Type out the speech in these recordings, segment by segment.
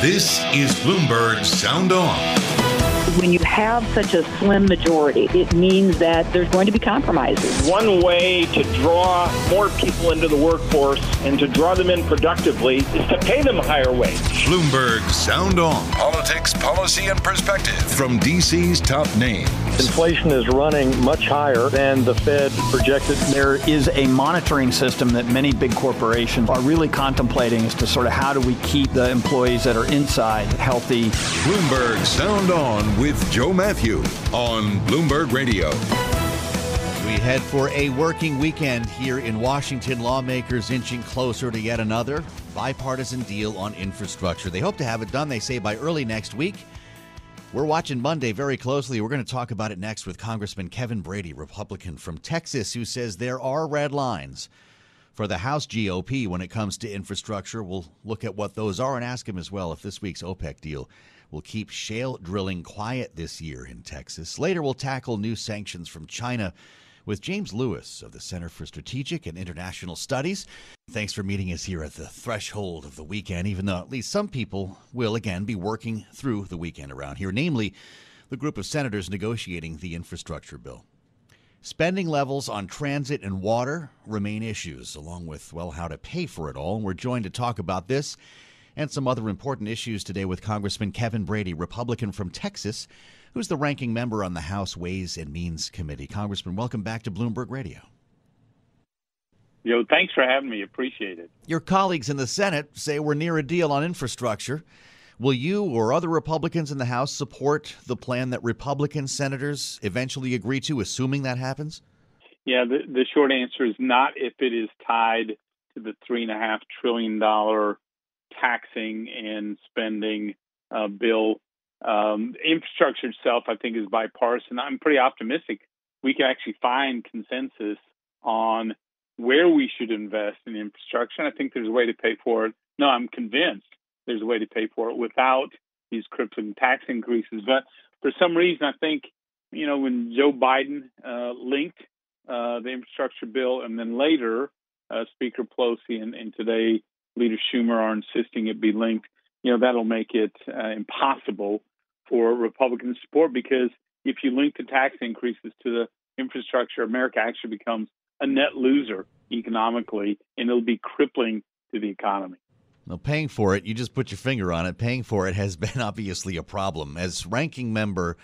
this is Bloomberg Sound On. When you have such a slim majority, it means that there's going to be compromises. One way to draw more people into the workforce and to draw them in productively is to pay them a higher wage. Bloomberg Sound On. Politics, policy, and perspective from DC's top names. Inflation is running much higher than the Fed projected. There is a monitoring system that many big corporations are really contemplating as to sort of how do we keep the employees that are inside healthy. Bloomberg Sound On with Joe Matthew on Bloomberg Radio. We head for a working weekend here in Washington. Lawmakers inching closer to yet another bipartisan deal on infrastructure. They hope to have it done, they say, by early next week. We're watching Monday very closely. We're going to talk about it next with Congressman Kevin Brady, Republican from Texas, who says there are red lines for the House GOP when it comes to infrastructure. We'll look at what those are and ask him as well if this week's OPEC deal will keep shale drilling quiet this year in Texas. Later, we'll tackle new sanctions from China with James Lewis of the Center for Strategic and International Studies. Thanks for meeting us here at the threshold of the weekend, even though at least some people will again be working through the weekend around here, namely the group of senators negotiating the infrastructure bill. Spending levels on transit and water remain issues, along with, well, how to pay for it all. And we're joined to talk about this and some other important issues today with Congressman Kevin Brady, Republican from Texas, who's the ranking member on the House Ways and Means Committee. Congressman, welcome back to Bloomberg Radio. Yo, thanks for having me. Appreciate it. Your colleagues in the Senate say we're near a deal on infrastructure. Will you or other Republicans in the House support the plan that Republican senators eventually agree to, assuming that happens? Yeah, the, the short answer is not if it is tied to the $3.5 trillion taxing and spending uh, bill. Um, infrastructure itself, I think, is bipartisan. I'm pretty optimistic we can actually find consensus on where we should invest in infrastructure. And I think there's a way to pay for it. No, I'm convinced there's a way to pay for it without these crippling tax increases. But for some reason, I think, you know, when Joe Biden uh, linked uh, the infrastructure bill and then later uh, Speaker Pelosi and, and, today Leader Schumer are insisting it be linked, you know, that'll make it uh, impossible for Republican support because if you link the tax increases to the infrastructure, America actually becomes a net loser economically, and it'll be crippling to the economy. Well, paying for it, you just put your finger on it. Paying for it has been obviously a problem. As ranking member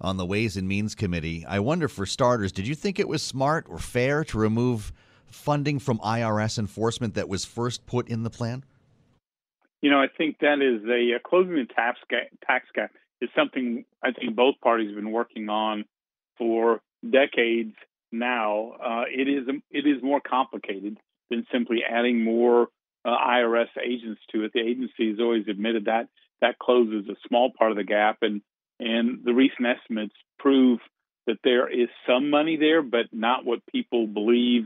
on the Ways and Means Committee, I wonder for starters, did you think it was smart or fair to remove funding from IRS enforcement that was first put in the plan? You know, I think that is a uh, closing the tax gap, tax gap is something I think both parties have been working on for decades now. Uh, it is it is more complicated than simply adding more uh, IRS agents to it. The agency has always admitted that that closes a small part of the gap, and and the recent estimates prove that there is some money there, but not what people believe.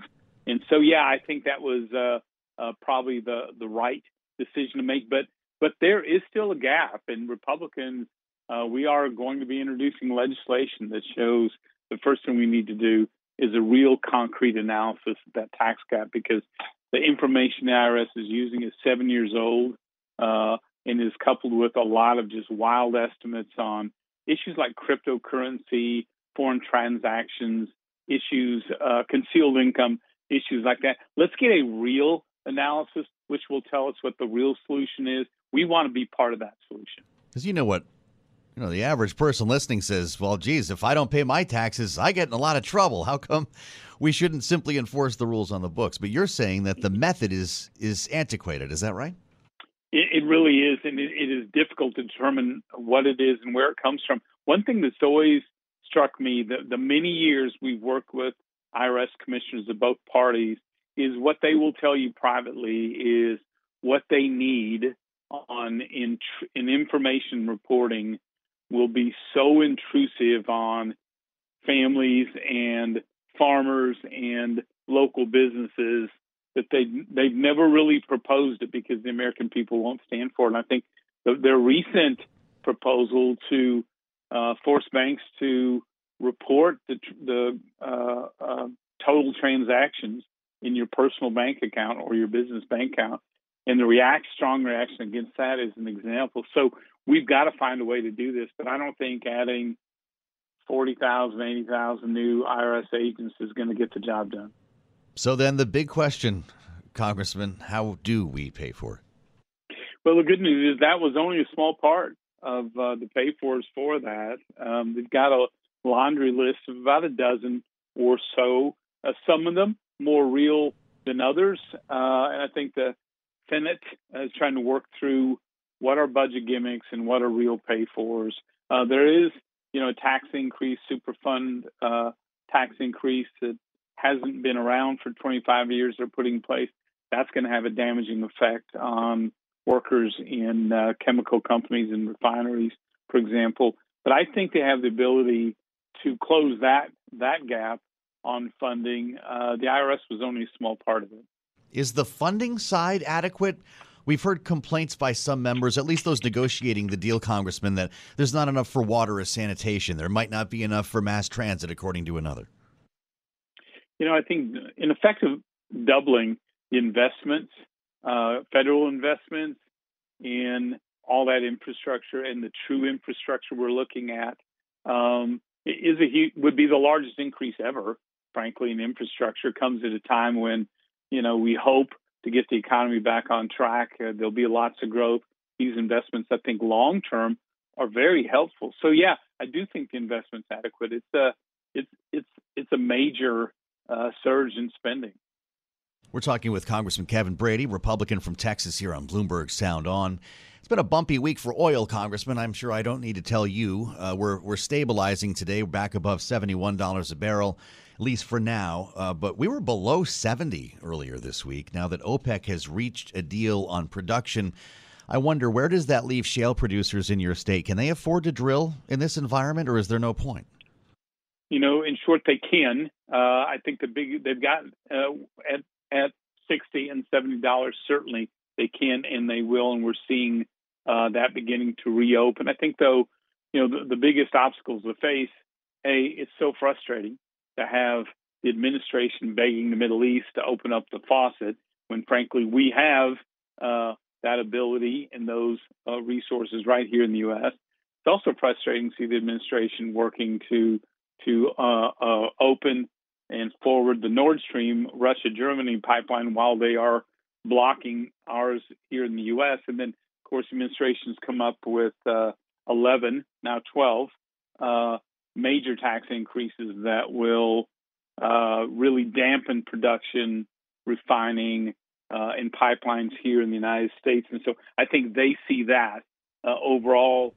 And so, yeah, I think that was uh, uh, probably the the right decision to make. But but there is still a gap, and Republicans, uh, we are going to be introducing legislation that shows the first thing we need to do is a real concrete analysis of that tax gap because the information the IRS is using is seven years old uh, and is coupled with a lot of just wild estimates on issues like cryptocurrency, foreign transactions, issues, uh, concealed income, issues like that. Let's get a real analysis, which will tell us what the real solution is. We want to be part of that solution. Because you know what You know, the average person listening says, well, geez, if I don't pay my taxes, I get in a lot of trouble. How come we shouldn't simply enforce the rules on the books? But you're saying that the method is is antiquated. Is that right? It, it really is, and it, it is difficult to determine what it is and where it comes from. One thing that's always struck me, the, the many years we've worked with IRS commissioners of both parties, is what they will tell you privately is what they need on in, in information reporting will be so intrusive on families and farmers and local businesses that they they've never really proposed it because the American people won't stand for it. And I think the, their recent proposal to uh, force banks to report the the uh, uh, total transactions in your personal bank account or your business bank account and the react strong reaction against that is an example. So we've got to find a way to do this, but I don't think adding 40,000, 80,000 new IRS agents is going to get the job done. So then the big question, Congressman, how do we pay for it? Well, the good news is that was only a small part of uh, the pay for fors for that. Um, they've got a laundry list of about a dozen or so. Uh, some of them more real than others, uh, and I think the Senate is trying to work through what are budget gimmicks and what are real pay fors. Uh, there is, you know, a tax increase, Superfund uh, tax increase that hasn't been around for 25 years. They're putting in place. That's going to have a damaging effect on workers in uh, chemical companies and refineries, for example. But I think they have the ability to close that that gap on funding. Uh, the IRS was only a small part of it. Is the funding side adequate? We've heard complaints by some members, at least those negotiating the deal, Congressman, that there's not enough for water or sanitation. There might not be enough for mass transit, according to another. You know, I think in effect of doubling the investments, uh, federal investments in all that infrastructure and the true infrastructure we're looking at um, is a would be the largest increase ever, frankly, in infrastructure. Comes at a time when you know, we hope to get the economy back on track. Uh, there'll be lots of growth. These investments, I think, long term, are very helpful. So yeah, I do think the investment's adequate. It's a it's it's it's a major uh, surge in spending. We're talking with Congressman Kevin Brady, Republican from Texas, here on Bloomberg Sound On. It's been a bumpy week for oil, Congressman. I'm sure I don't need to tell you. Uh, we're we're stabilizing today, back above seventy-one dollars a barrel at least for now. Uh, but we were below 70 earlier this week. Now that OPEC has reached a deal on production, I wonder where does that leave shale producers in your state? Can they afford to drill in this environment, or is there no point? You know, in short, they can. Uh, I think the big they've got uh, at at sixty and seventy dollars. Certainly, they can and they will, and we're seeing uh, that beginning to reopen. I think, though, you know, the, the biggest obstacles to face. A, it's so frustrating to have the administration begging the Middle East to open up the faucet when, frankly, we have uh, that ability and those uh, resources right here in the U.S. It's also frustrating to see the administration working to to uh, uh, open and forward the Nord Stream Russia Germany pipeline while they are blocking ours here in the U.S. And then, of course, administrations come up with uh, 11, now 12 uh, major tax increases that will uh, really dampen production, refining, uh, and pipelines here in the United States. And so I think they see that uh, overall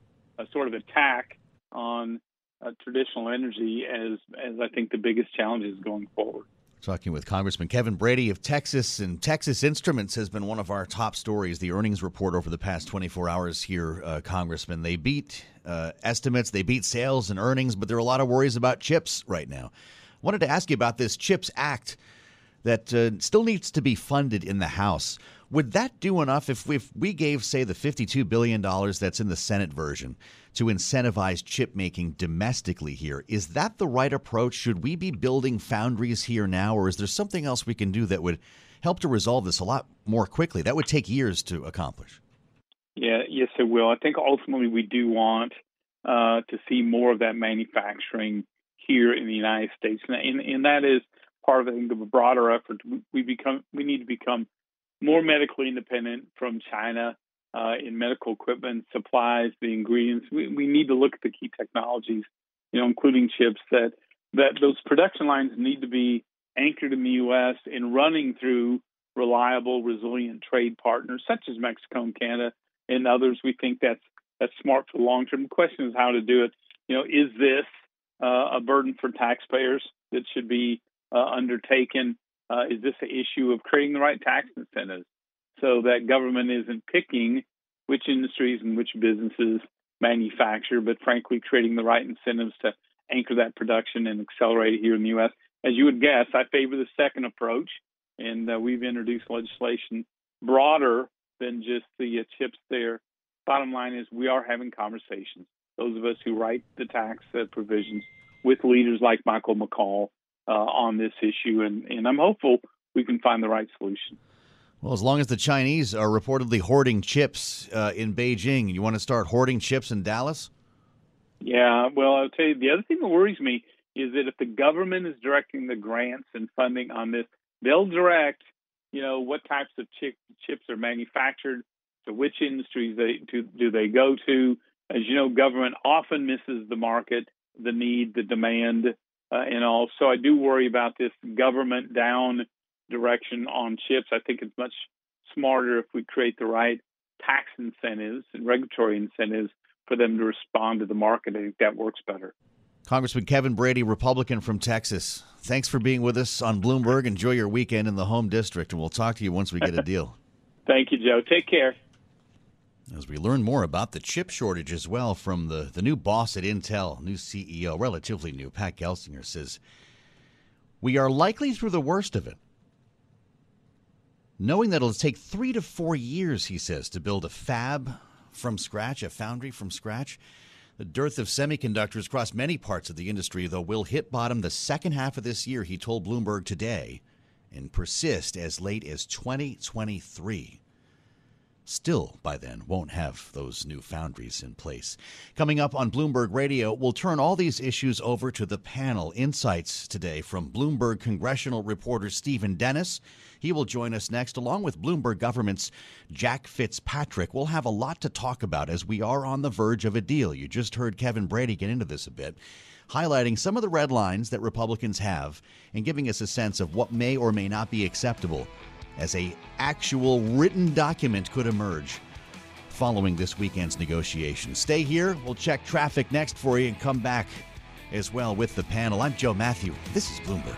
sort of attack on uh, traditional energy as, as I think the biggest challenges going forward. Talking with Congressman Kevin Brady of Texas, and Texas Instruments has been one of our top stories. The earnings report over the past 24 hours here, uh, Congressman. They beat uh, estimates, they beat sales and earnings, but there are a lot of worries about chips right now. I wanted to ask you about this CHIPS Act that uh, still needs to be funded in the House. Would that do enough if we, if we gave, say, the $52 billion that's in the Senate version to incentivize chip making domestically here? Is that the right approach? Should we be building foundries here now, or is there something else we can do that would help to resolve this a lot more quickly? That would take years to accomplish. Yeah, yes, it will. I think ultimately we do want uh, to see more of that manufacturing here in the United States, and, and that is part of I think of a broader effort. We become we need to become more medically independent from China uh, in medical equipment, supplies, the ingredients. We, we need to look at the key technologies, you know, including chips that that those production lines need to be anchored in the U.S. and running through reliable, resilient trade partners such as Mexico and Canada and others. We think that's that's smart for the long term. The question is how to do it. You know, is this uh, a burden for taxpayers that should be uh, undertaken? Uh, is this an issue of creating the right tax incentives so that government isn't picking which industries and which businesses manufacture, but frankly, creating the right incentives to anchor that production and accelerate it here in the U.S. As you would guess, I favor the second approach, and uh, we've introduced legislation broader than just the uh, chips there. Bottom line is, we are having conversations. Those of us who write the tax uh, provisions with leaders like Michael McCaul uh, on this issue, and, and I'm hopeful we can find the right solution. Well, as long as the Chinese are reportedly hoarding chips uh, in Beijing, you want to start hoarding chips in Dallas? Yeah, well, I'll tell you the other thing that worries me is that if the government is directing the grants and funding on this, they'll direct, you know, what types of chip, chips are manufactured, to which industries they do, do they go to. As you know, government often misses the market, the need, the demand, uh, and all. So I do worry about this government down direction on chips. I think it's much smarter if we create the right tax incentives and regulatory incentives for them to respond to the market. I think that works better. Congressman Kevin Brady, Republican from Texas. Thanks for being with us on Bloomberg. Enjoy your weekend in the home district, and we'll talk to you once we get a deal. Thank you, Joe. Take care. As we learn more about the chip shortage as well from the, the new boss at Intel, new CEO, relatively new, Pat Gelsinger, says, We are likely through the worst of it. Knowing that it'll take three to four years, he says, to build a fab from scratch, a foundry from scratch. The dearth of semiconductors across many parts of the industry, though, will hit bottom the second half of this year, he told Bloomberg today, and persist as late as 2023 still by then won't have those new foundries in place. Coming up on Bloomberg Radio, we'll turn all these issues over to the panel. Insights today from Bloomberg congressional reporter Stephen Dennis. He will join us next, along with Bloomberg government's Jack Fitzpatrick. We'll have a lot to talk about as we are on the verge of a deal. You just heard Kevin Brady get into this a bit highlighting some of the red lines that Republicans have and giving us a sense of what may or may not be acceptable as a actual written document could emerge following this weekend's negotiations. Stay here. We'll check traffic next for you and come back as well with the panel. I'm Joe Matthew. This is Bloomberg.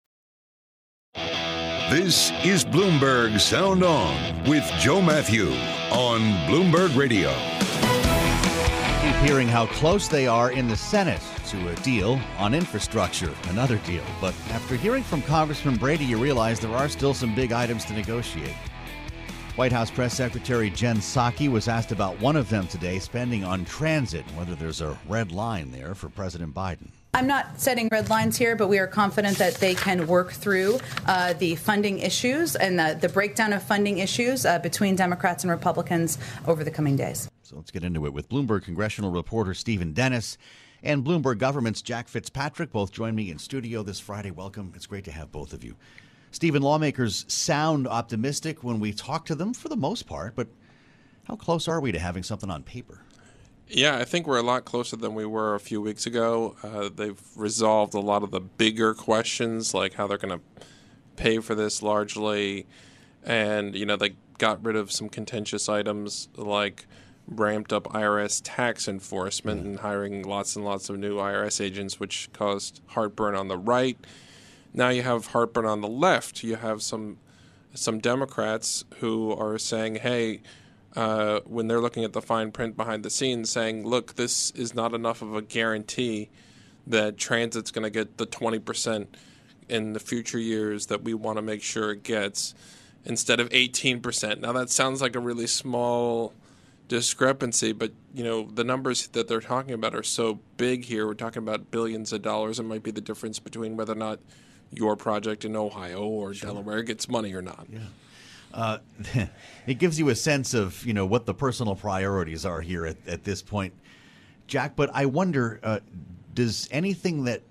This is Bloomberg Sound On with Joe Matthew on Bloomberg Radio. Keep hearing how close they are in the Senate to a deal on infrastructure, another deal. But after hearing from Congressman Brady, you realize there are still some big items to negotiate. White House Press Secretary Jen Psaki was asked about one of them today spending on transit, whether there's a red line there for President Biden. I'm not setting red lines here, but we are confident that they can work through uh, the funding issues and the, the, breakdown of funding issues uh, between Democrats and Republicans over the coming days. So let's get into it with Bloomberg congressional reporter Stephen Dennis and Bloomberg government's Jack Fitzpatrick. Both join me in studio this Friday. Welcome. It's great to have both of you. Stephen, lawmakers sound optimistic when we talk to them for the most part, but how close are we to having something on paper? Yeah, I think we're a lot closer than we were a few weeks ago. Uh, they've resolved a lot of the bigger questions, like how they're going to pay for this largely. And, you know, they got rid of some contentious items like ramped up IRS tax enforcement and hiring lots and lots of new IRS agents, which caused heartburn on the right. Now you have heartburn on the left. You have some some Democrats who are saying, "Hey, uh, when they're looking at the fine print behind the scenes, saying, "Look, this is not enough of a guarantee that transit's going to get the 20 percent in the future years that we want to make sure it gets." Instead of 18%. Now, that sounds like a really small discrepancy, but you know the numbers that they're talking about are so big here. We're talking about billions of dollars. It might be the difference between whether or not your project in Ohio or sure. Delaware gets money or not. Yeah. Uh, it gives you a sense of you know what the personal priorities are here at, at this point, Jack. But I wonder, uh, does anything that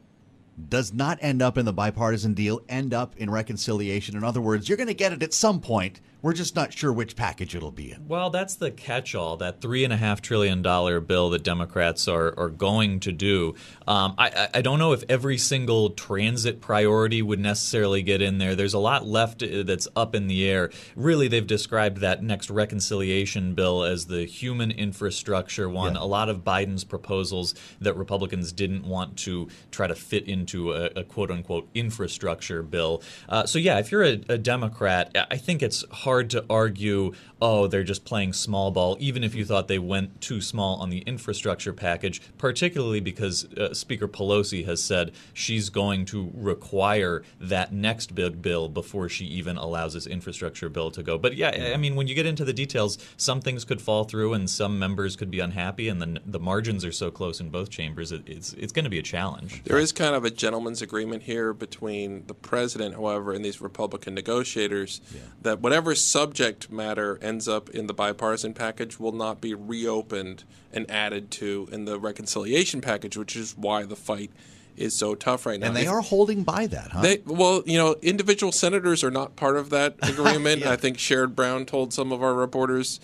does not end up in the bipartisan deal end up in reconciliation? In other words, you're going to get it at some point we're just not sure which package it'll be in. Well, that's the catch all, that $3.5 trillion bill that Democrats are, are going to do. Um, I, I don't know if every single transit priority would necessarily get in there. There's a lot left uh, that's up in the air. Really, they've described that next reconciliation bill as the human infrastructure one. Yeah. A lot of Biden's proposals that Republicans didn't want to try to fit into a, a quote unquote infrastructure bill. Uh, so, yeah, if you're a, a Democrat, I think it's hard hard to argue, oh, they're just playing small ball, even if you thought they went too small on the infrastructure package, particularly because uh, Speaker Pelosi has said she's going to require that next big bill before she even allows this infrastructure bill to go. But yeah, I mean, when you get into the details, some things could fall through and some members could be unhappy, and then the margins are so close in both chambers, it, it's, it's going to be a challenge. There is kind of a gentleman's agreement here between the president, however, and these Republican negotiators yeah. that whatever subject matter ends up in the bipartisan package will not be reopened and added to in the reconciliation package, which is why the fight is so tough right now. And they are holding by that, huh? They, well, you know, individual senators are not part of that agreement. yeah. I think Sherrod Brown told some of our reporters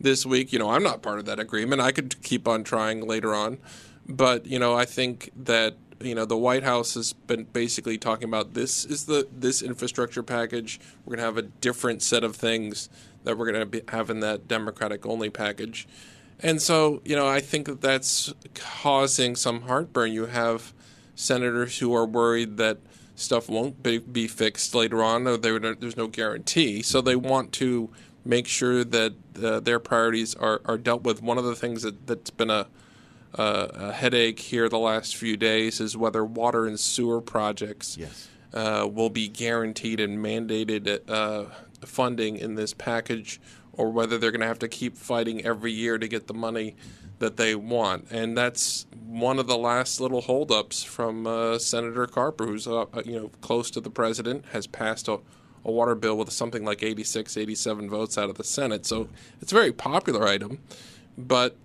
this week, you know, I'm not part of that agreement. I could keep on trying later on. But, you know, I think that you know the White House has been basically talking about this is the this infrastructure package. We're going to have a different set of things that we're going to have in that Democratic only package, and so you know I think that that's causing some heartburn. You have senators who are worried that stuff won't be, be fixed later on, or there's no guarantee. So they want to make sure that uh, their priorities are, are dealt with. One of the things that, that's been a uh, a headache here the last few days is whether water and sewer projects yes. uh, will be guaranteed and mandated uh, funding in this package, or whether they're going to have to keep fighting every year to get the money that they want. And that's one of the last little holdups from uh, Senator Carper, who's uh, you know close to the president, has passed a a water bill with something like 86, 87 votes out of the Senate. So it's a very popular item. But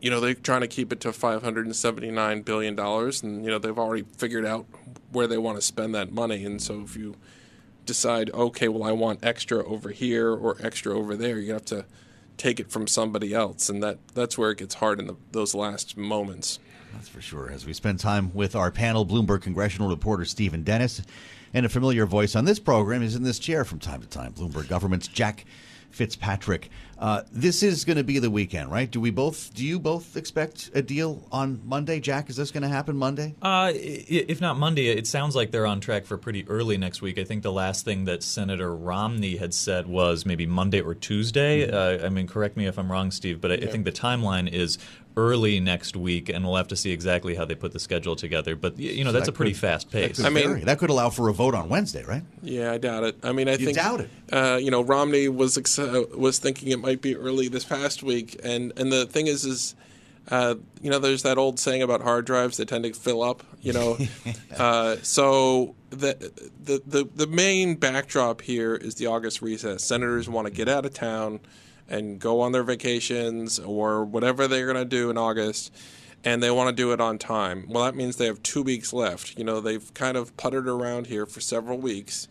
you know they're trying to keep it to 579 billion dollars and you know they've already figured out where they want to spend that money and so if you decide okay well I want extra over here or extra over there you have to take it from somebody else and that that's where it gets hard in the, those last moments that's for sure as we spend time with our panel Bloomberg congressional reporter Stephen Dennis and a familiar voice on this program is in this chair from time to time Bloomberg government's Jack Fitzpatrick. Uh, this is going to be the weekend, right? Do we both? Do you both expect a deal on Monday, Jack? Is this going to happen Monday? Uh, if not Monday, it sounds like they're on track for pretty early next week. I think the last thing that Senator Romney had said was maybe Monday or Tuesday. Mm-hmm. Uh, I mean, correct me if I'm wrong, Steve, but I, yeah. I think the timeline is early next week, and we'll have to see exactly how they put the schedule together. But you know, so that's that a pretty could, fast pace. I mean, that could allow for a vote on Wednesday, right? Yeah, I doubt it. I mean, I you think doubt it. Uh, you know, Romney was ex- uh, was thinking it might be early this past week, and and the thing is, is uh, you know, there's that old saying about hard drives that tend to fill up. You know, uh, so the, the the the main backdrop here is the August recess. Senators want to get out of town and go on their vacations or whatever they're going to do in August and they want to do it on time. Well, that means they have two weeks left. You know, they've kind of puttered around here for several weeks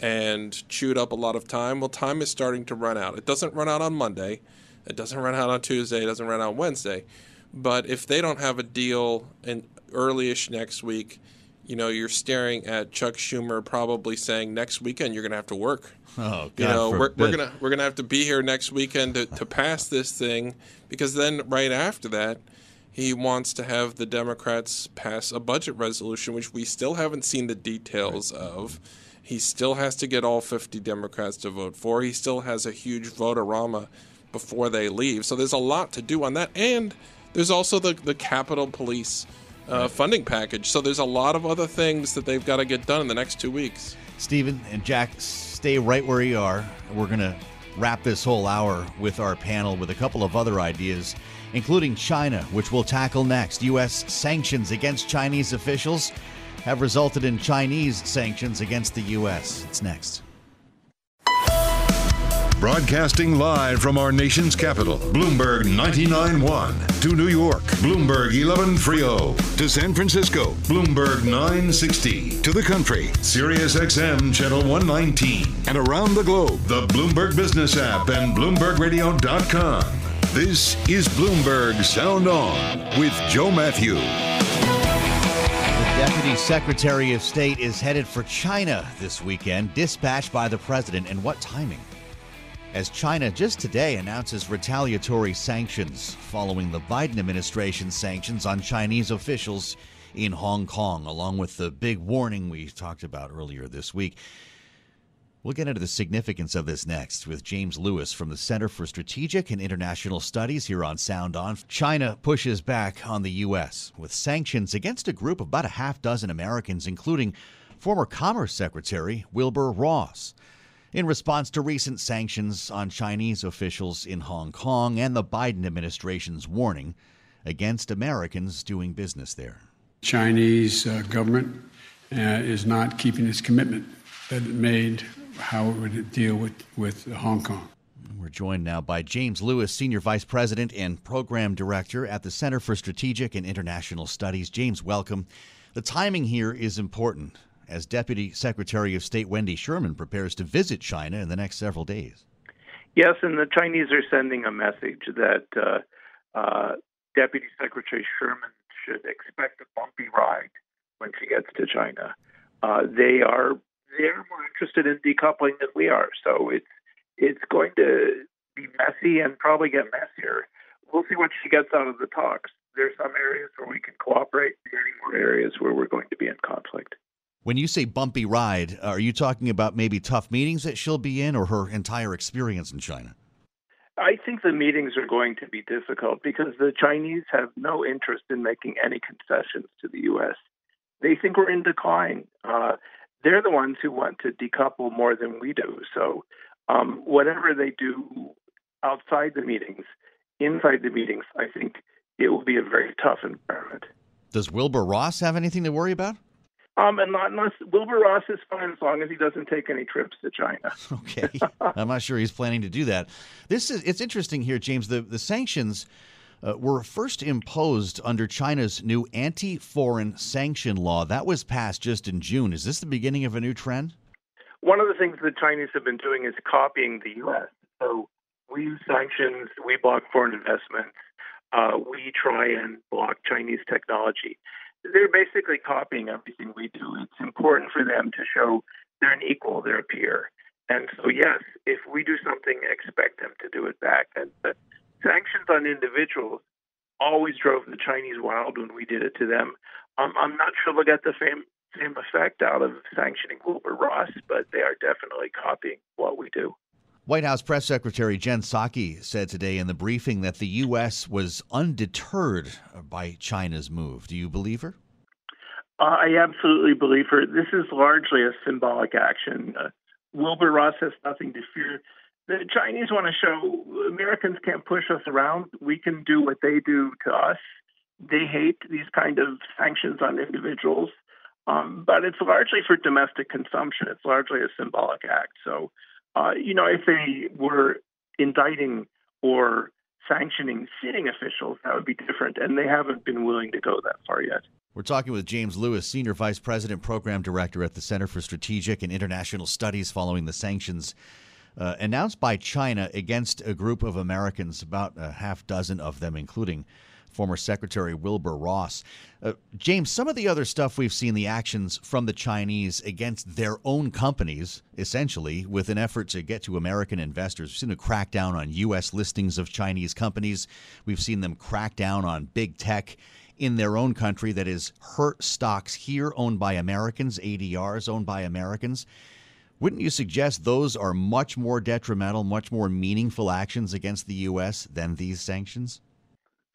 and chewed up a lot of time. Well, time is starting to run out. It doesn't run out on Monday, it doesn't run out on Tuesday, it doesn't run out on Wednesday. But if they don't have a deal in earlyish next week, you know, you're staring at Chuck Schumer probably saying next weekend you're going to have to work. Oh, God you know, we're, we're, gonna we're gonna have to be here next weekend to, to pass this thing because then right after that, he wants to have the Democrats pass a budget resolution, which we still haven't seen the details right. of. He still has to get all 50 Democrats to vote for. He still has a huge vote-a-rama before they leave. So there's a lot to do on that. And there's also the, the Capitol Police uh, funding package. So there's a lot of other things that they've got to get done in the next two weeks. Stephen and Jack, stay right where you are. We're going to wrap this whole hour with our panel with a couple of other ideas, including China, which we'll tackle next. U.S. sanctions against Chinese officials have resulted in Chinese sanctions against the U.S. It's next. Broadcasting live from our nation's capital, Bloomberg 99.1. To New York, Bloomberg 11.30. To San Francisco, Bloomberg 960. To the country, Sirius XM Channel 119. And around the globe, the Bloomberg Business app and BloombergRadio.com. This is Bloomberg Sound On with Joe Matthew. Deputy Secretary of State is headed for China this weekend, dispatched by the president. And what timing? as China just today announces retaliatory sanctions following the Biden administration's sanctions on Chinese officials in Hong Kong, along with the big warning we talked about earlier this week. We'll get into the significance of this next with James Lewis from the Center for Strategic and International Studies here on Sound On. China pushes back on the U.S. with sanctions against a group of about a half dozen Americans, including former Commerce Secretary Wilbur Ross in response to recent sanctions on Chinese officials in Hong Kong and the Biden administration's warning against Americans doing business there. Chinese uh, government uh, is not keeping its commitment that it made how would it would deal with, with Hong Kong. We're joined now by James Lewis, Senior Vice President and Program Director at the Center for Strategic and International Studies. James, welcome. The timing here is important as Deputy Secretary of State Wendy Sherman prepares to visit China in the next several days. Yes, and the Chinese are sending a message that uh, uh, Deputy Secretary Sherman should expect a bumpy ride when she gets to China. Uh, they are they're more interested in decoupling than we are, so it's it's going to be messy and probably get messier. We'll see what she gets out of the talks. There's some areas where we can cooperate, many more areas where we're going to be in conflict. When you say bumpy ride, are you talking about maybe tough meetings that she'll be in or her entire experience in China? I think the meetings are going to be difficult because the Chinese have no interest in making any concessions to the U.S. They think we're in decline. Uh, they're the ones who want to decouple more than we do. So, um, whatever they do outside the meetings, inside the meetings, I think it will be a very tough environment. Does Wilbur Ross have anything to worry about? Um, and not unless Wilbur Ross is fine as long as he doesn't take any trips to China. okay, I'm not sure he's planning to do that. This is it's interesting here, James. The the sanctions. Uh, were first imposed under China's new anti foreign sanction law. That was passed just in June. Is this the beginning of a new trend? One of the things the Chinese have been doing is copying the U.S. So we use sanctions, we block foreign investments, uh, we try and block Chinese technology they're basically copying everything we do. It's important for them to show they're an equal, they're a peer. And so, yes, if we do something, expect them to do it back. And sanctions on individuals always drove the Chinese wild when we did it to them. Um, I'm not sure they'll get the same same effect out of sanctioning Wilbur Ross, but they are definitely copying what we do. White House Press Secretary Jen Psaki said today in the briefing that the U.S. was undeterred by China's move. Do you believe her? Uh, I absolutely believe her. This is largely a symbolic action. Uh, Wilbur Ross has nothing to fear. The Chinese want to show Americans can't push us around. We can do what they do to us. They hate these kind of sanctions on individuals, um, but it's largely for domestic consumption. It's largely a symbolic act. So uh, you know, if they were indicting or sanctioning sitting officials, that would be different. And they haven't been willing to go that far yet. We're talking with James Lewis, Senior Vice President, Program Director at the Center for Strategic and International Studies, following the sanctions uh, announced by China against a group of Americans, about a half dozen of them, including former Secretary Wilbur Ross. Uh, James, some of the other stuff we've seen the actions from the Chinese against their own companies, essentially, with an effort to get to American investors. We've seen a crackdown on U.S. listings of Chinese companies. We've seen them crack down on big tech in their own country that is hurt stocks here owned by Americans, ADRs owned by Americans. Wouldn't you suggest those are much more detrimental, much more meaningful actions against the U.S. than these sanctions?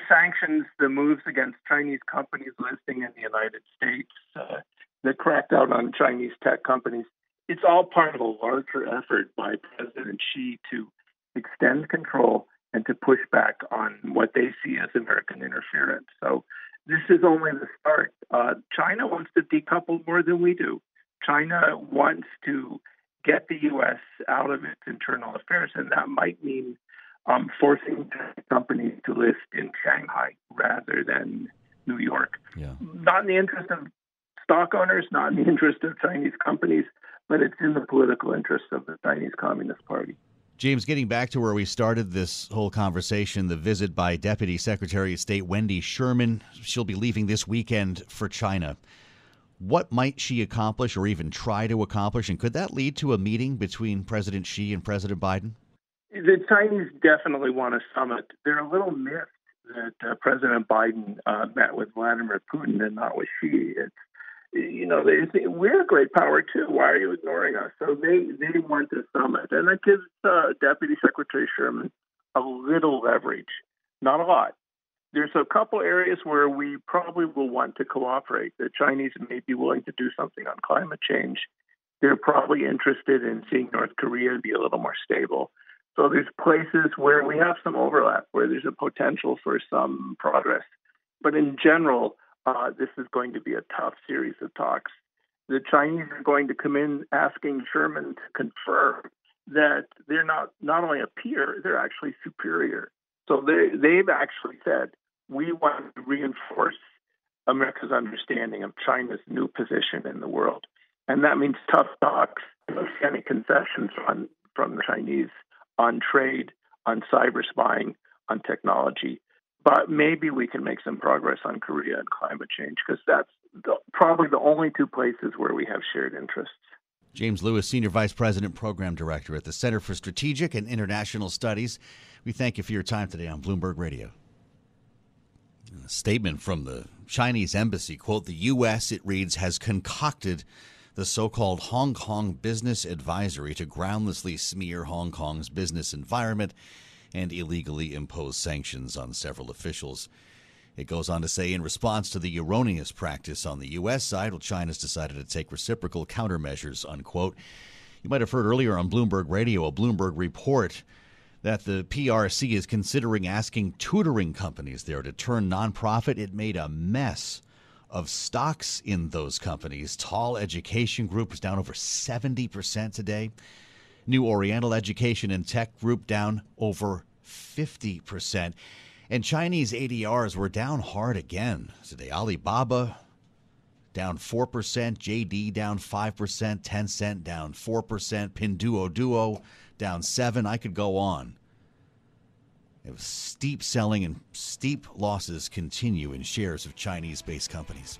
Sanctions, the moves against Chinese companies listing in the United States, uh, the crackdown on Chinese tech companies, it's all part of a larger effort by President Xi to extend control and to push back on what they see as American interference. So this is only the start. Uh, China wants to decouple more than we do. China wants to get the U.S. out of its internal affairs, and that might mean um, forcing companies to list in Shanghai rather than New York. Yeah. Not in the interest of stock owners, not in the interest of Chinese companies, but it's in the political interest of the Chinese Communist Party. James, getting back to where we started this whole conversation, the visit by Deputy Secretary of State Wendy Sherman. She'll be leaving this weekend for China. What might she accomplish or even try to accomplish? And could that lead to a meeting between President Xi and President Biden? The Chinese definitely want a summit. They're a little miffed that uh, President Biden uh, met with Vladimir Putin and not with Xi. It's you know, they say we're a great power too. Why are you ignoring us? So they they want to summit, and that gives uh, Deputy Secretary Sherman a little leverage, not a lot. There's a couple areas where we probably will want to cooperate. The Chinese may be willing to do something on climate change. They're probably interested in seeing North Korea be a little more stable. So there's places where we have some overlap, where there's a potential for some progress. But in general, uh, this is going to be a tough series of talks. The Chinese are going to come in asking Sherman to confirm that they're not not only a peer, they're actually superior. So they they've actually said we want to reinforce America's understanding of China's new position in the world, and that means tough talks, any concessions on from the Chinese on trade, on cyber spying, on technology but maybe we can make some progress on Korea and climate change because that's the, probably the only two places where we have shared interests. James Lewis, Senior Vice President, Program Director at the Center for Strategic and International Studies. We thank you for your time today on Bloomberg Radio. A statement from the Chinese embassy quote, the U.S., it reads, has concocted the so called Hong Kong Business Advisory to groundlessly smear Hong Kong's business environment and illegally impose sanctions on several officials. It goes on to say, in response to the erroneous practice on the U.S. side, well, China's decided to take reciprocal countermeasures, unquote. You might have heard earlier on Bloomberg Radio, a Bloomberg report that the PRC is considering asking tutoring companies there to turn nonprofit. It made a mess of stocks in those companies. TAL Education Group was down over 70% today. New Oriental Education and Tech Group down over 50%. And Chinese ADRs were down hard again. Today, Alibaba down 4%, JD down 5%, Tencent down 4%, Pinduoduo down 7 I could go on. It was steep selling and steep losses continue in shares of Chinese based companies.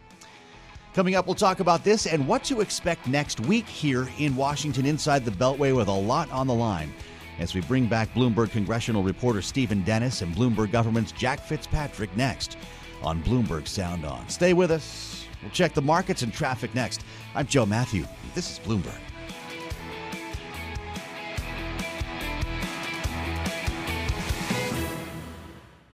Coming up, we'll talk about this and what to expect next week here in Washington inside the Beltway with a lot on the line as we bring back Bloomberg congressional reporter Stephen Dennis and Bloomberg government's Jack Fitzpatrick next on Bloomberg Sound On. Stay with us. We'll check the markets and traffic next. I'm Joe Matthew. This is Bloomberg.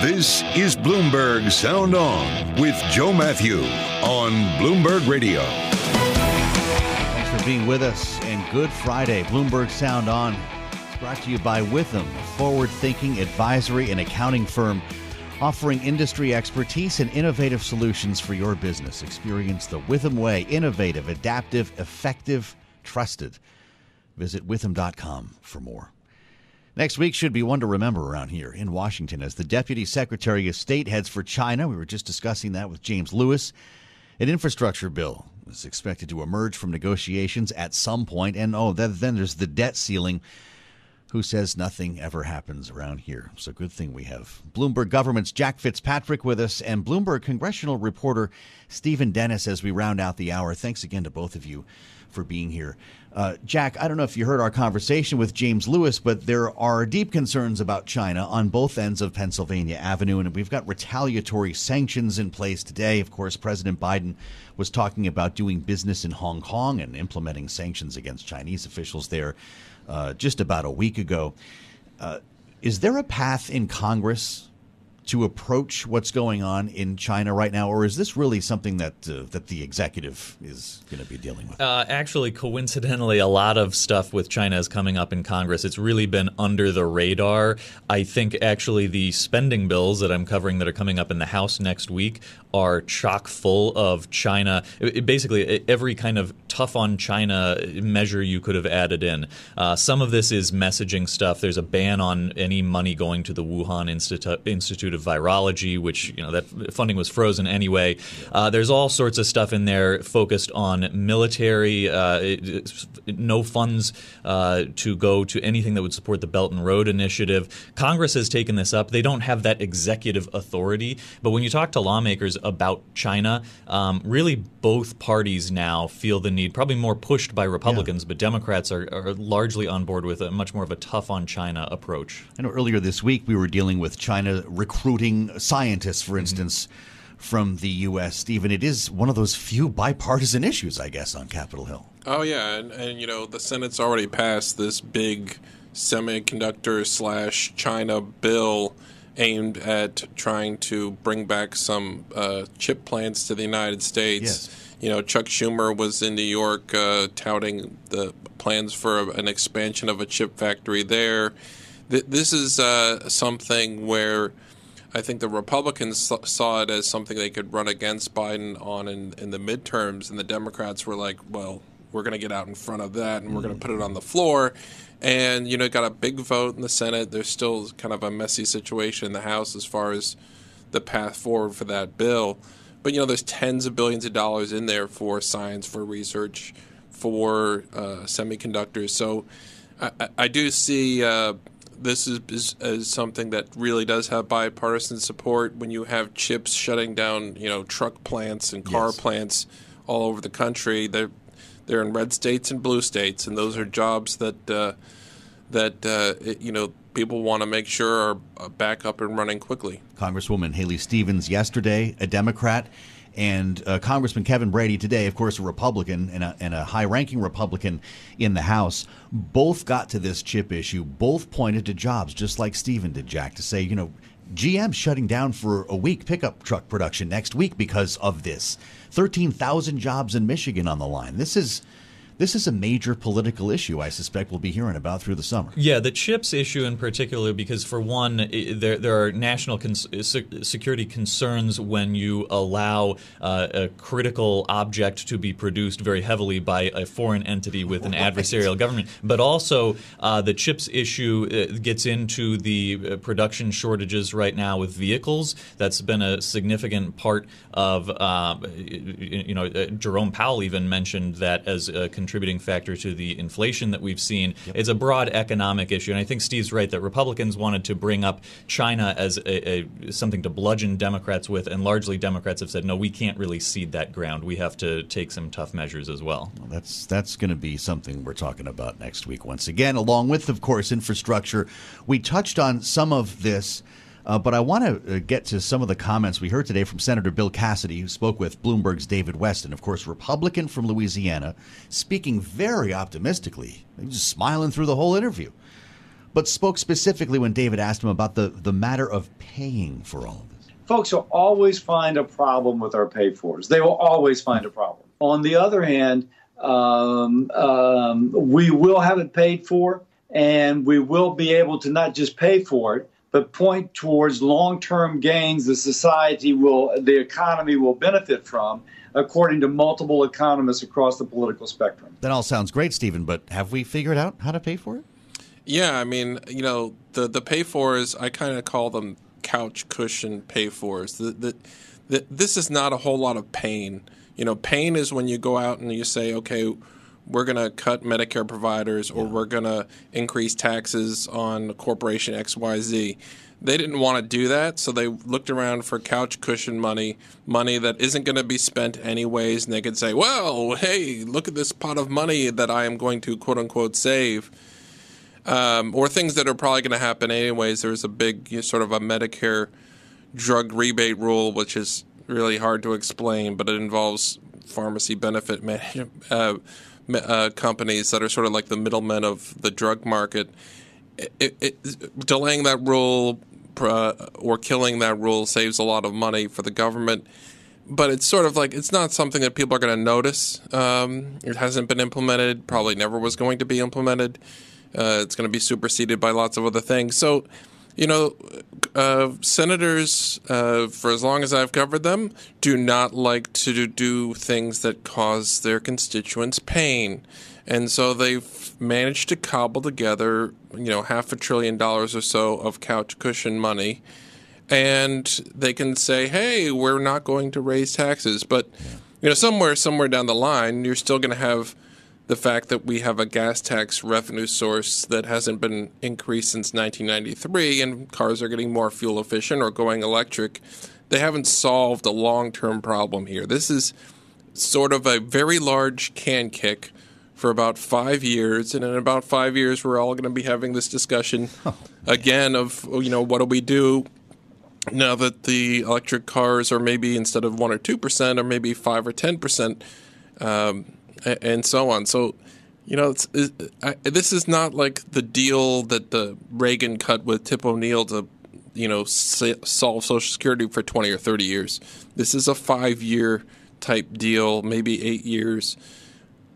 This is Bloomberg Sound On with Joe Matthew on Bloomberg Radio. Thanks for being with us and good Friday. Bloomberg Sound On. It's brought to you by Withum, a forward thinking advisory and accounting firm offering industry expertise and innovative solutions for your business. Experience the Withum way innovative, adaptive, effective, trusted. Visit withum.com for more. Next week should be one to remember around here in Washington as the Deputy Secretary of State heads for China. We were just discussing that with James Lewis. An infrastructure bill is expected to emerge from negotiations at some point. And oh, then, then there's the debt ceiling. Who says nothing ever happens around here? So good thing we have Bloomberg government's Jack Fitzpatrick with us and Bloomberg congressional reporter Stephen Dennis as we round out the hour. Thanks again to both of you for being here. Uh, Jack, I don't know if you heard our conversation with James Lewis, but there are deep concerns about China on both ends of Pennsylvania Avenue, and we've got retaliatory sanctions in place today. Of course, President Biden was talking about doing business in Hong Kong and implementing sanctions against Chinese officials there uh, just about a week ago. Uh, is there a path in Congress to approach what's going on in China right now, or is this really something that uh, that the executive is going to be dealing with? Uh, actually, coincidentally, a lot of stuff with China is coming up in Congress. It's really been under the radar. I think actually the spending bills that I'm covering that are coming up in the House next week are chock full of China. It, it basically, every kind of tough on China measure you could have added in. Uh, some of this is messaging stuff. There's a ban on any money going to the Wuhan Institute, Institute of Virology, which you know that funding was frozen anyway. Uh, there's all sorts of stuff in there focused on military. Uh, no funds uh, to go to anything that would support the Belt and Road Initiative. Congress has taken this up. They don't have that executive authority, but when you talk to lawmakers about China, um, really both parties now feel the need, probably more pushed by Republicans, yeah. but Democrats are, are, largely on board with a much more of a tough on China approach. I know earlier this week we were dealing with China recruiting scientists, for mm-hmm. instance. Mm-hmm. From the U.S., Stephen, it is one of those few bipartisan issues, I guess, on Capitol Hill. Oh yeah, and, and you know the Senate's already passed this big semiconductor slash China bill aimed at trying to bring back some uh, chip plants to the United States. Yes. You know, Chuck Schumer was in New York uh, touting the plans for an expansion of a chip factory there. Th- this is uh, something where I think the Republicans saw it as something they could run against Biden on in, in the midterms, and the Democrats were like, well, we're going to get out in front of that and we're going to put it on the floor and you know got a big vote in the Senate. There's still kind of a messy situation in the House as far as the path forward for that bill. But you know, there's tens of billions of dollars in there for science, for research, for uh, semiconductors. So I, I do see uh, this is, is, is, something that really does have bipartisan support. When you have chips shutting down, you know, truck plants and car yes. plants all over the country, they're they're in red states and blue states, and those are jobs that uh, that uh, it, you know people want to make sure are back up and running quickly. Congresswoman Haley Stevens yesterday, a Democrat, and uh, Congressman Kevin Brady today, of course, a Republican and a, and a high-ranking Republican in the House, both got to this chip issue. Both pointed to jobs, just like Stephen did, Jack, to say, you know, GM shutting down for a week pickup truck production next week because of this. 13,000 jobs in Michigan on the line. This is this is a major political issue I suspect we'll be hearing about through the summer. Yeah, the chips issue in particular, because for one, there, there are national cons- security concerns when you allow uh, a critical object to be produced very heavily by a foreign entity with an right. adversarial government. But also, uh, the chips issue uh, gets into the uh, production shortages right now with vehicles. That's been a significant part of, uh, you know, uh, Jerome Powell even mentioned that as a contributing factor to the inflation that we've seen. Yep. It's a broad economic issue, and I think Steve's right that Republicans wanted to bring up China as a, a, something to bludgeon Democrats with, and largely Democrats have said no, we can't really cede that ground. We have to take some tough measures as well. well that's that's going to be something we're talking about next week once again, along with, of course, infrastructure. We touched on some of this. Uh, but I want to uh, get to some of the comments we heard today from Senator Bill Cassidy, who spoke with Bloomberg's David Westin, of course, Republican from Louisiana, speaking very optimistically, just smiling through the whole interview, but spoke specifically when David asked him about the, the matter of paying for all of this. Folks will always find a problem with our pay fors. They will always find a problem. On the other hand, um, um, we will have it paid for, and we will be able to not just pay for it, but point towards long-term gains the society will, the economy will benefit from, according to multiple economists across the political spectrum. That all sounds great, Stephen, but have we figured out how to pay for it? Yeah, I mean, you know, the the pay fors, I kind of call them couch cushion pay fors. The, the, the, this is not a whole lot of pain You know, pain is when you go out and you say, okay, we're going to cut Medicare providers or we're going to increase taxes on corporation XYZ. They didn't want to do that, so they looked around for couch cushion money, money that isn't going to be spent anyways, and they could say, well, hey, look at this pot of money that I am going to quote unquote save. Um, or things that are probably going to happen anyways. There's a big you know, sort of a Medicare drug rebate rule, which is really hard to explain, but it involves pharmacy benefit management. uh, uh, companies that are sort of like the middlemen of the drug market. It, it, delaying that rule uh, or killing that rule saves a lot of money for the government. But it's sort of like it's not something that people are going to notice. Um, it hasn't been implemented, probably never was going to be implemented. Uh, it's going to be superseded by lots of other things. So, you know, uh, senators, uh, for as long as I've covered them, do not like to do things that cause their constituents pain. And so they've managed to cobble together, you know, half a trillion dollars or so of couch cushion money. And they can say, hey, we're not going to raise taxes. But, you know, somewhere, somewhere down the line, you're still going to have the fact that we have a gas tax revenue source that hasn't been increased since 1993 and cars are getting more fuel efficient or going electric, they haven't solved a long term problem here. This is sort of a very large can kick for about five years, and in about five years, we're all going to be having this discussion again of you know what do we do now that the electric cars are maybe instead of one or two percent, or maybe five or ten percent. Um, and so on. So, you know, it's, it, I, this is not like the deal that the Reagan cut with Tip O'Neill to, you know, sa- solve Social Security for 20 or 30 years. This is a five year type deal, maybe eight years.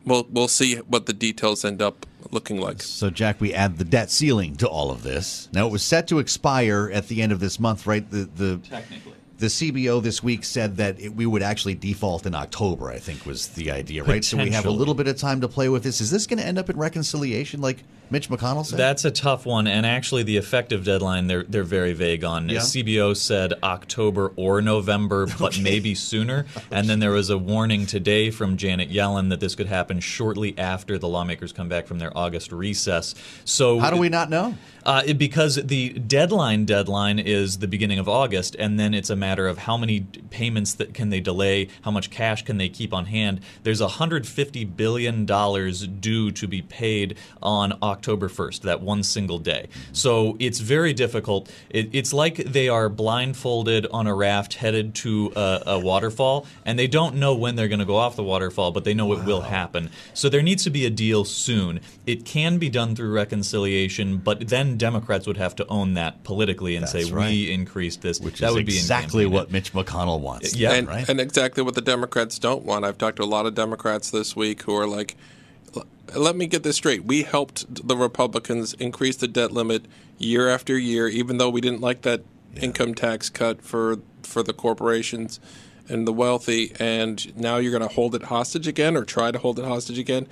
We'll, we'll see what the details end up looking like. So, Jack, we add the debt ceiling to all of this. Now, it was set to expire at the end of this month, right? The, the Technically the CBO this week said that it, we would actually default in October. I think was the idea, right? So we have a little bit of time to play with this. Is this going to end up in reconciliation, like Mitch McConnell said? That's a tough one, and actually, the effective deadline they're they're very vague on. Yeah. CBO said October or November, but maybe sooner. And then there was a warning today from Janet Yellen that this could happen shortly after the lawmakers come back from their August recess. So how do we not know? Uh, it, because the deadline deadline is the beginning of August, and then it's a matter of how many payments that can they delay, how much cash can they keep on hand. There's 150 billion dollars due to be paid on October 1st, that one single day. So it's very difficult. It, it's like they are blindfolded on a raft headed to a, a waterfall, and they don't know when they're going to go off the waterfall, but they know wow. it will happen. So there needs to be a deal soon. It can be done through reconciliation, but then Democrats would have to own that politically and That's say right. we increased this. Which that would be exactly what Mitch McConnell wants. Yeah, and, right. and exactly what the Democrats don't want. I've talked to a lot of Democrats this week who are like, let me get this straight. We helped the Republicans increase the debt limit year after year, even though we didn't like that yeah. income tax cut for for the corporations and the wealthy. And now you're going to hold it hostage again, or try to hold it hostage again.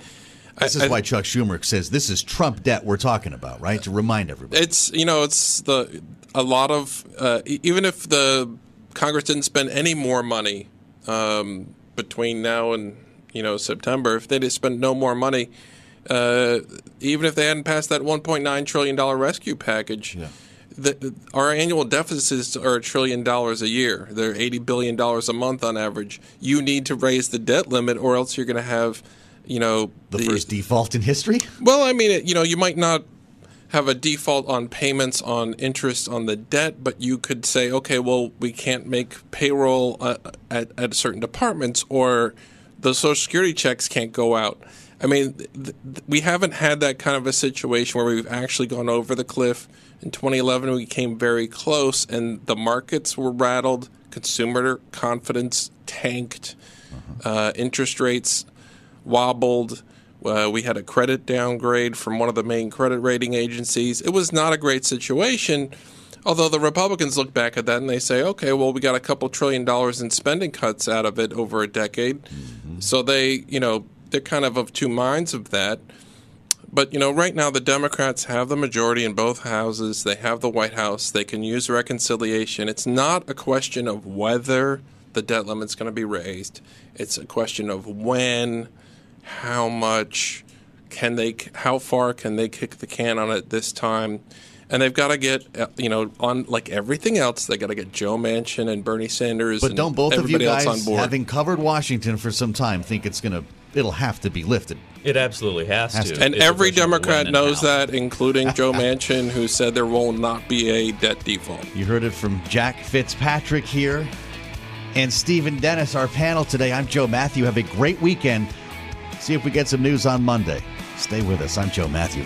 This I, is why Chuck Schumer says this is Trump debt we're talking about, right? To remind everybody, it's you know it's the a lot of uh, even if the Congress didn't spend any more money um, between now and you know September, if they did spend no more money, uh, even if they hadn't passed that 1.9 trillion dollar rescue package. Yeah. The, our annual deficits are a trillion dollars a year. They're eighty billion dollars a month on average. You need to raise the debt limit, or else you're going to have, you know, the, the, first default in history. Well, I mean, you know, you might not have a default on payments on interest on the debt, but you could say, okay, well, we can't make payroll uh, at, at certain departments, or the Social Security checks can't go out. I mean, th- th- we haven't had that kind of a situation where we've actually gone over the cliff. In 2011, we came very close, and the markets were rattled. Consumer confidence tanked. Uh, interest rates wobbled. Uh, we had a credit downgrade from one of the main credit rating agencies. It was not a great situation. Although the Republicans look back at that and they say, okay, well, we got a couple trillion dollars in spending cuts out of it over a decade. Mm-hmm. So they, you know, they're kind of of two minds of that. But, you know, right now the Democrats have the majority in both houses. They have the White House. They can use reconciliation. It's not a question of whether the debt limit's going to be raised. It's a question of when, how much, can they, how far can they kick the can on it this time? And they've got to get, uh, you know, on like everything else, they got to get Joe Manchin and Bernie Sanders. But and don't both of you everybody else guys, on board. having covered Washington for some time, think it's going to, it'll have to be lifted? It absolutely has, Has to. to. And It's every Democrat knows how. that, including Joe Manchin, who said there will not be a debt default. You heard it from Jack Fitzpatrick here and Stephen Dennis, our panel today. I'm Joe Matthew. Have a great weekend. See if we get some news on Monday. Stay with us. I'm Joe Matthew.